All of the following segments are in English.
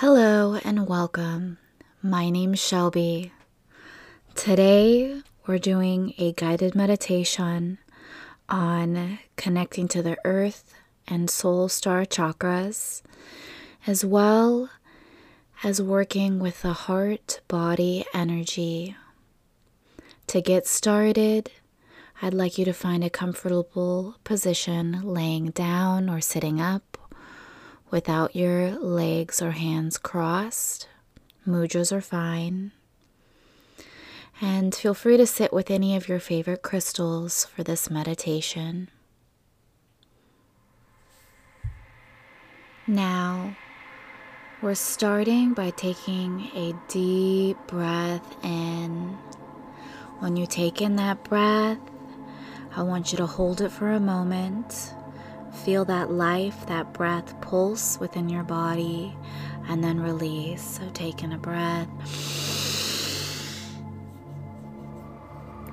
Hello and welcome. My name's Shelby. Today we're doing a guided meditation on connecting to the earth and soul star chakras, as well as working with the heart body energy. To get started, I'd like you to find a comfortable position laying down or sitting up without your legs or hands crossed. Mudras are fine. And feel free to sit with any of your favorite crystals for this meditation. Now, we're starting by taking a deep breath in. When you take in that breath, I want you to hold it for a moment Feel that life, that breath pulse within your body and then release. So, taking a breath,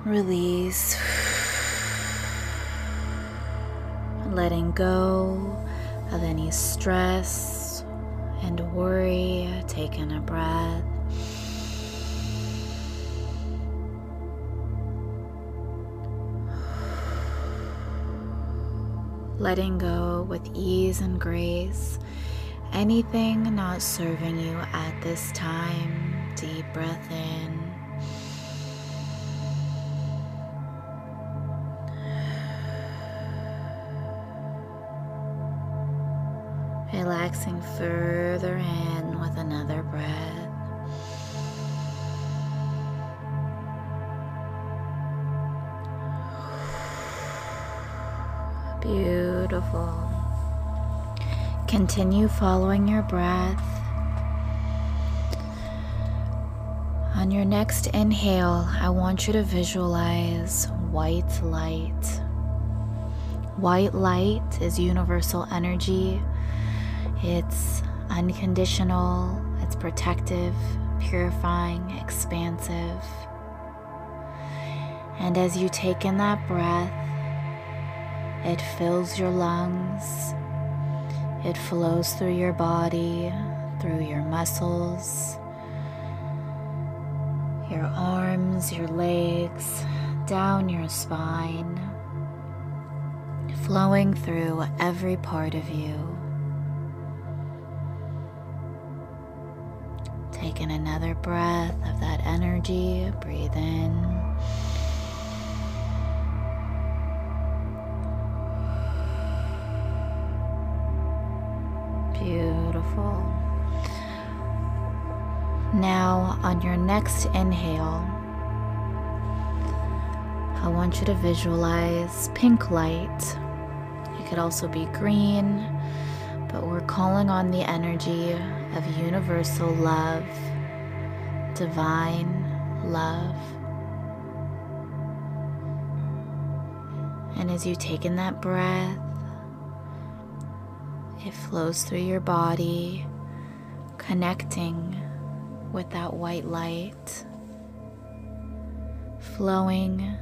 release, letting go of any stress and worry, taking a breath. Letting go with ease and grace anything not serving you at this time. Deep breath in. Relaxing further in with another breath. Beautiful. Continue following your breath. On your next inhale, I want you to visualize white light. White light is universal energy. It's unconditional, it's protective, purifying, expansive. And as you take in that breath, it fills your lungs. It flows through your body, through your muscles, your arms, your legs, down your spine, flowing through every part of you. Taking another breath of that energy, breathe in. Now, on your next inhale, I want you to visualize pink light. It could also be green, but we're calling on the energy of universal love, divine love. And as you take in that breath, it flows through your body, connecting with that white light, flowing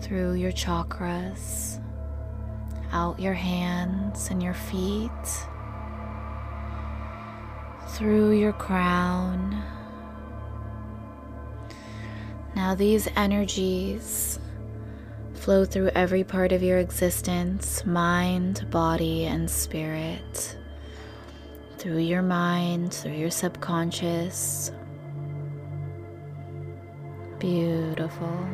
through your chakras, out your hands and your feet, through your crown. Now, these energies flow through every part of your existence mind, body, and spirit. Through your mind, through your subconscious. Beautiful.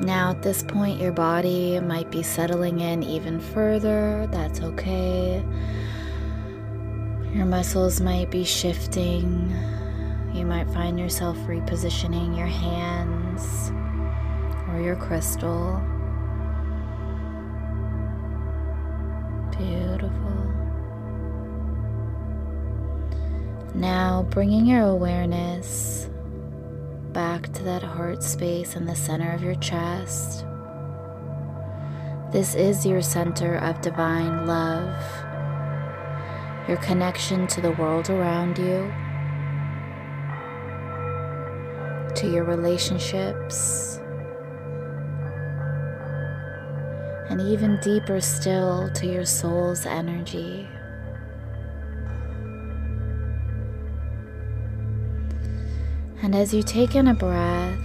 Now, at this point, your body might be settling in even further. That's okay. Your muscles might be shifting. You might find yourself repositioning your hands or your crystal. Beautiful. Now, bringing your awareness back to that heart space in the center of your chest. This is your center of divine love. Your connection to the world around you, to your relationships, and even deeper still to your soul's energy. And as you take in a breath,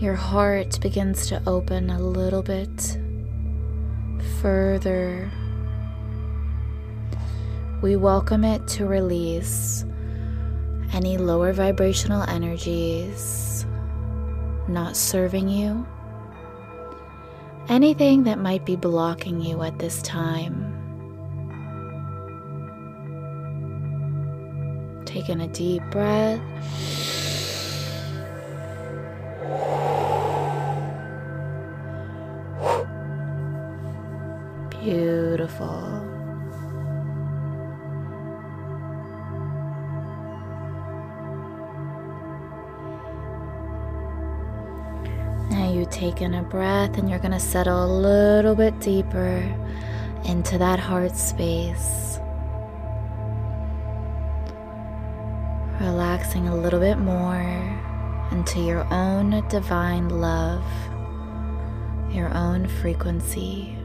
your heart begins to open a little bit further. We welcome it to release any lower vibrational energies not serving you, anything that might be blocking you at this time. Taking a deep breath. Beautiful. Take in a breath and you're going to settle a little bit deeper into that heart space. Relaxing a little bit more into your own divine love, your own frequency.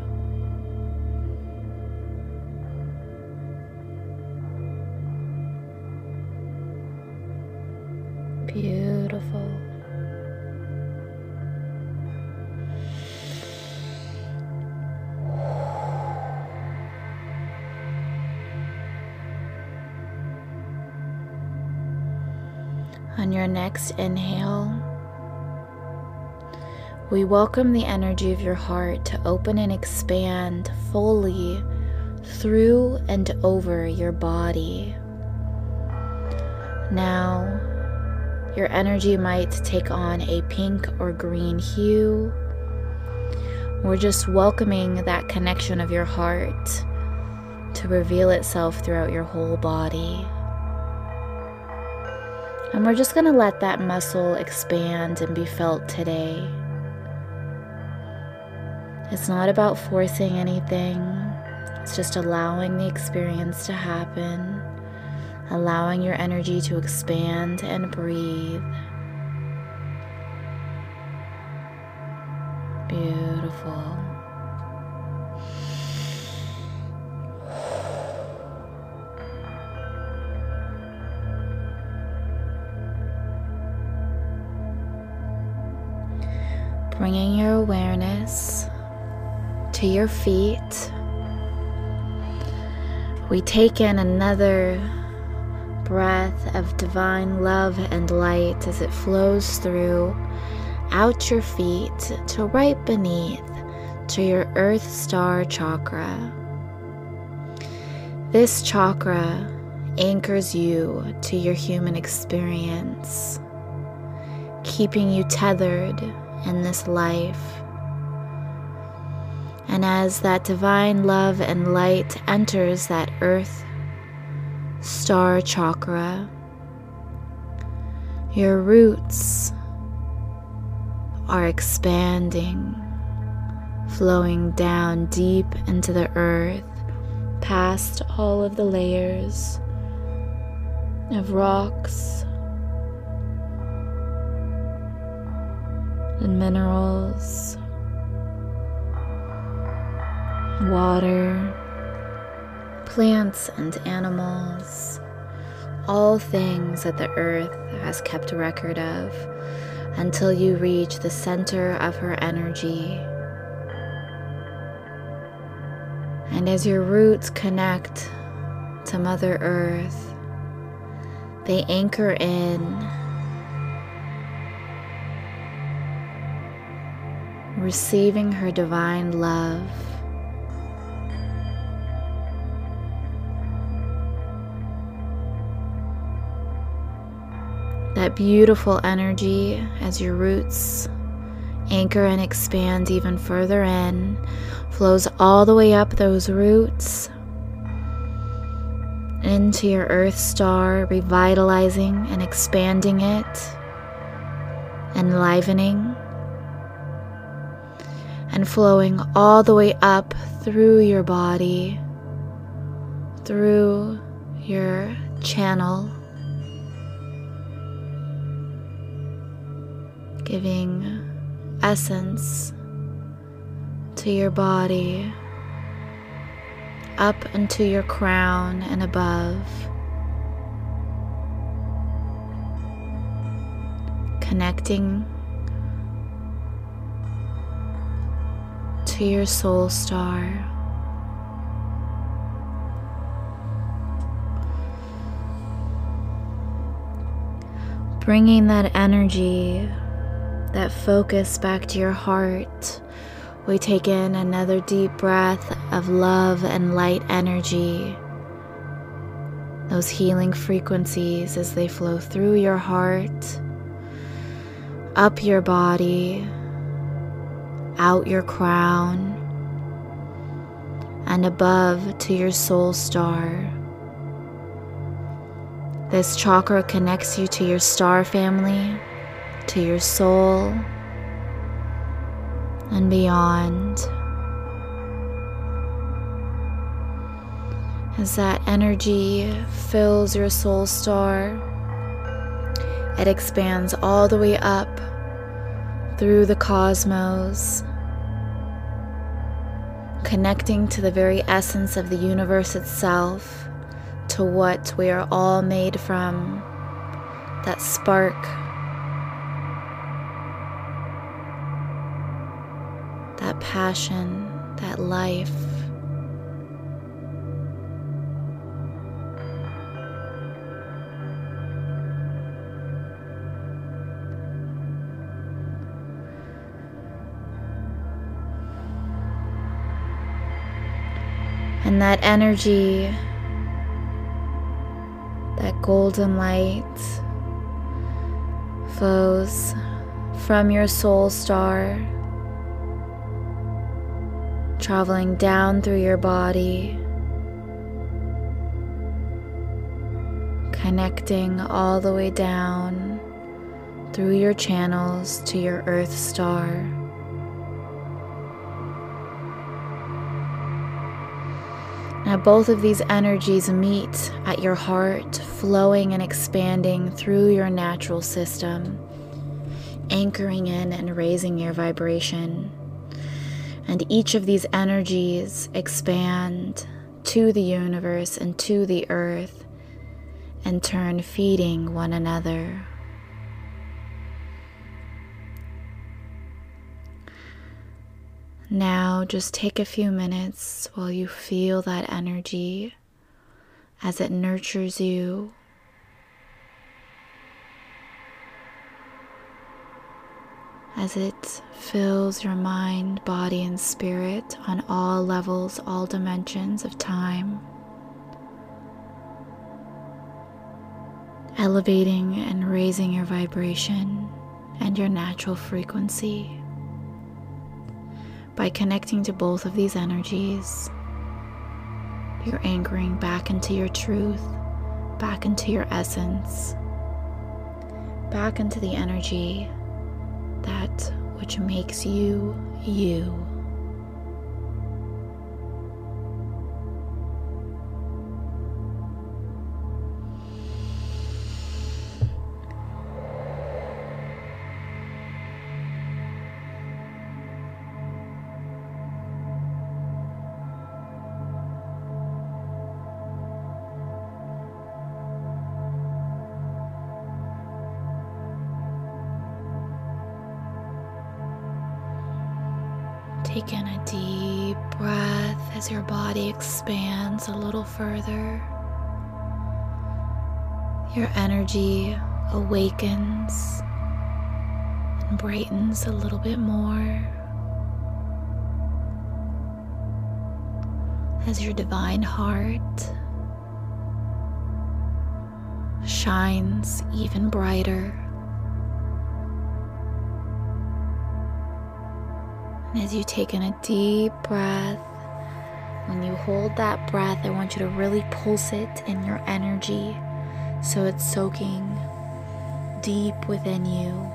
Beautiful. On your next inhale, we welcome the energy of your heart to open and expand fully through and over your body. Now, your energy might take on a pink or green hue. We're just welcoming that connection of your heart to reveal itself throughout your whole body. And we're just going to let that muscle expand and be felt today. It's not about forcing anything, it's just allowing the experience to happen, allowing your energy to expand and breathe. Beautiful. To your feet. We take in another breath of divine love and light as it flows through out your feet to right beneath to your earth star chakra. This chakra anchors you to your human experience, keeping you tethered in this life. And as that divine love and light enters that earth star chakra, your roots are expanding, flowing down deep into the earth, past all of the layers of rocks and minerals, water, plants and animals, all things that the earth has kept record of until you reach the center of her energy. And as your roots connect to Mother Earth, they anchor in receiving her divine love. That beautiful energy as your roots anchor and expand even further in, flows all the way up those roots into your earth star, revitalizing and expanding it, enlivening and, and flowing all the way up through your body through your channel, giving essence to your body, up into your crown and above. Connecting to your soul star. Bringing that energy, that focus back to your heart. We take in another deep breath of love and light energy. Those healing frequencies as they flow through your heart, up your body out your crown and above to your soul star. This chakra connects you to your star family, to your soul, and beyond. As that energy fills your soul star, it expands all the way up through the cosmos connecting to the very essence of the universe itself, to what we are all made from, that spark. Passion, that life. And that energy, that golden light flows from your soul star, traveling down through your body, connecting all the way down through your channels to your earth star. Now, both of these energies meet at your heart, flowing and expanding through your natural system, anchoring in and raising your vibration. And each of these energies expand to the universe and to the earth, and turn feeding one another. Now, just take a few minutes while you feel that energy as it nurtures you. As it fills your mind, body, and spirit on all levels, all dimensions of time, elevating and raising your vibration and your natural frequency. By connecting to both of these energies, you're anchoring back into your truth, back into your essence, back into the energy that which makes you you. Expands a little further. Your energy awakens and brightens a little bit more as your divine heart shines even brighter. And as you take in a deep breath, when you hold that breath, I want you to really pulse it in your energy so it's soaking deep within you.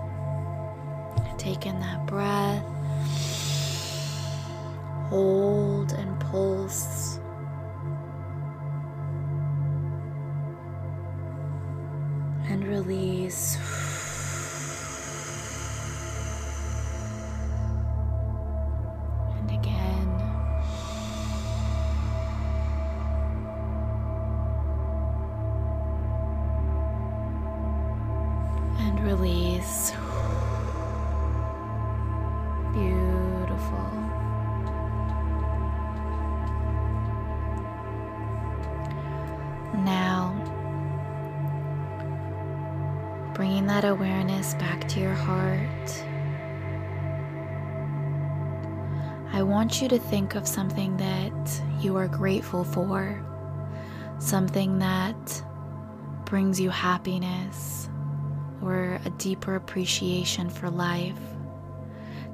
Take in that breath, hold and pulse. And release. Now, bringing that awareness back to your heart, I want you to think of something that you are grateful for, something that brings you happiness or a deeper appreciation for life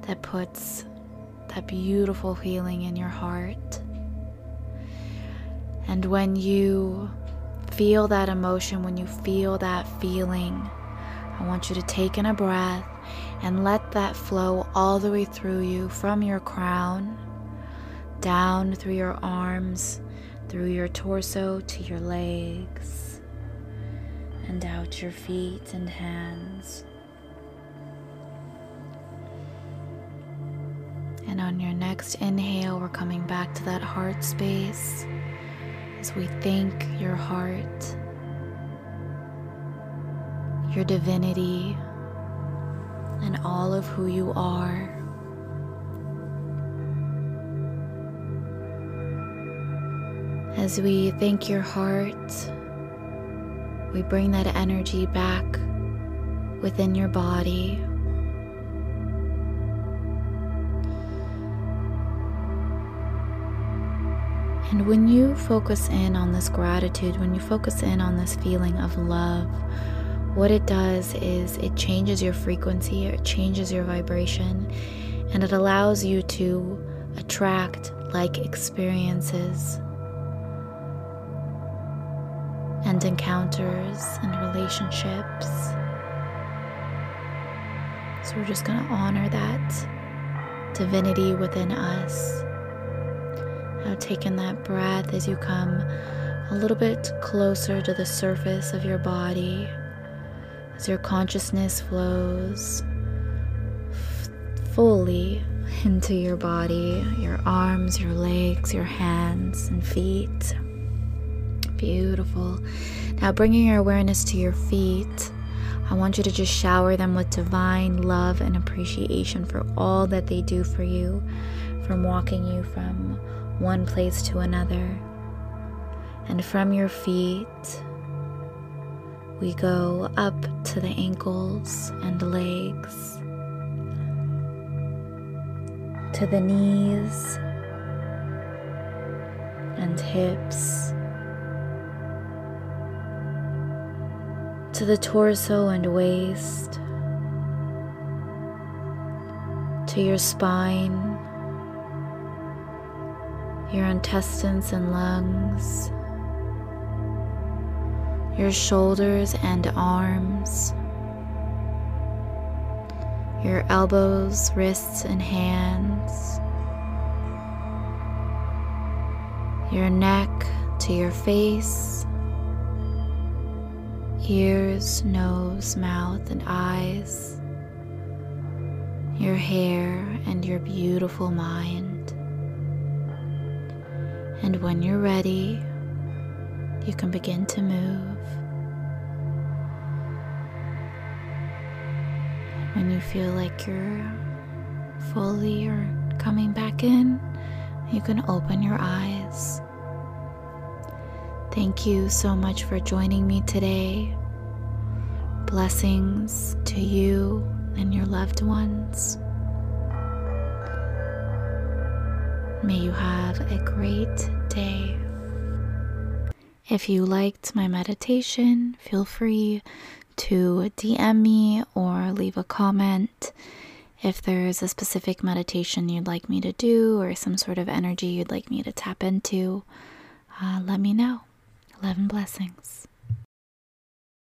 that puts that beautiful feeling in your heart. And when you feel that emotion, when you feel that feeling, I want you to take in a breath and let that flow all the way through you from your crown down through your arms, through your torso to your legs, and out your feet and hands. And on your next inhale, we're coming back to that heart space as we thank your heart, your divinity, and all of who you are. As we thank your heart, we bring that energy back within your body. And when you focus in on this gratitude, when you focus in on this feeling of love, what it does is it changes your frequency, it changes your vibration, and it allows you to attract like experiences and encounters and relationships. So we're just going to honor that divinity within us. Now, taking that breath as you come a little bit closer to the surface of your body, as your consciousness flows f- fully into your body, your arms, your legs, your hands, and feet. Beautiful. Now, bringing your awareness to your feet, I want you to just shower them with divine love and appreciation for all that they do for you, from walking you from one place to another. And from your feet, we go up to the ankles and legs, to the knees and hips, to the torso and waist, to your spine your intestines and lungs, your shoulders and arms, your elbows, wrists, and hands, your neck to your face, ears, nose, mouth, and eyes, your hair, and your beautiful mind. And when you're ready, you can begin to move. When you feel like you're fully or coming back in, you can open your eyes. Thank you so much for joining me today. Blessings to you and your loved ones. May you have a great day. If you liked my meditation, feel free to DM me or leave a comment. If there's a specific meditation you'd like me to do or some sort of energy you'd like me to tap into, uh, let me know. Love and blessings.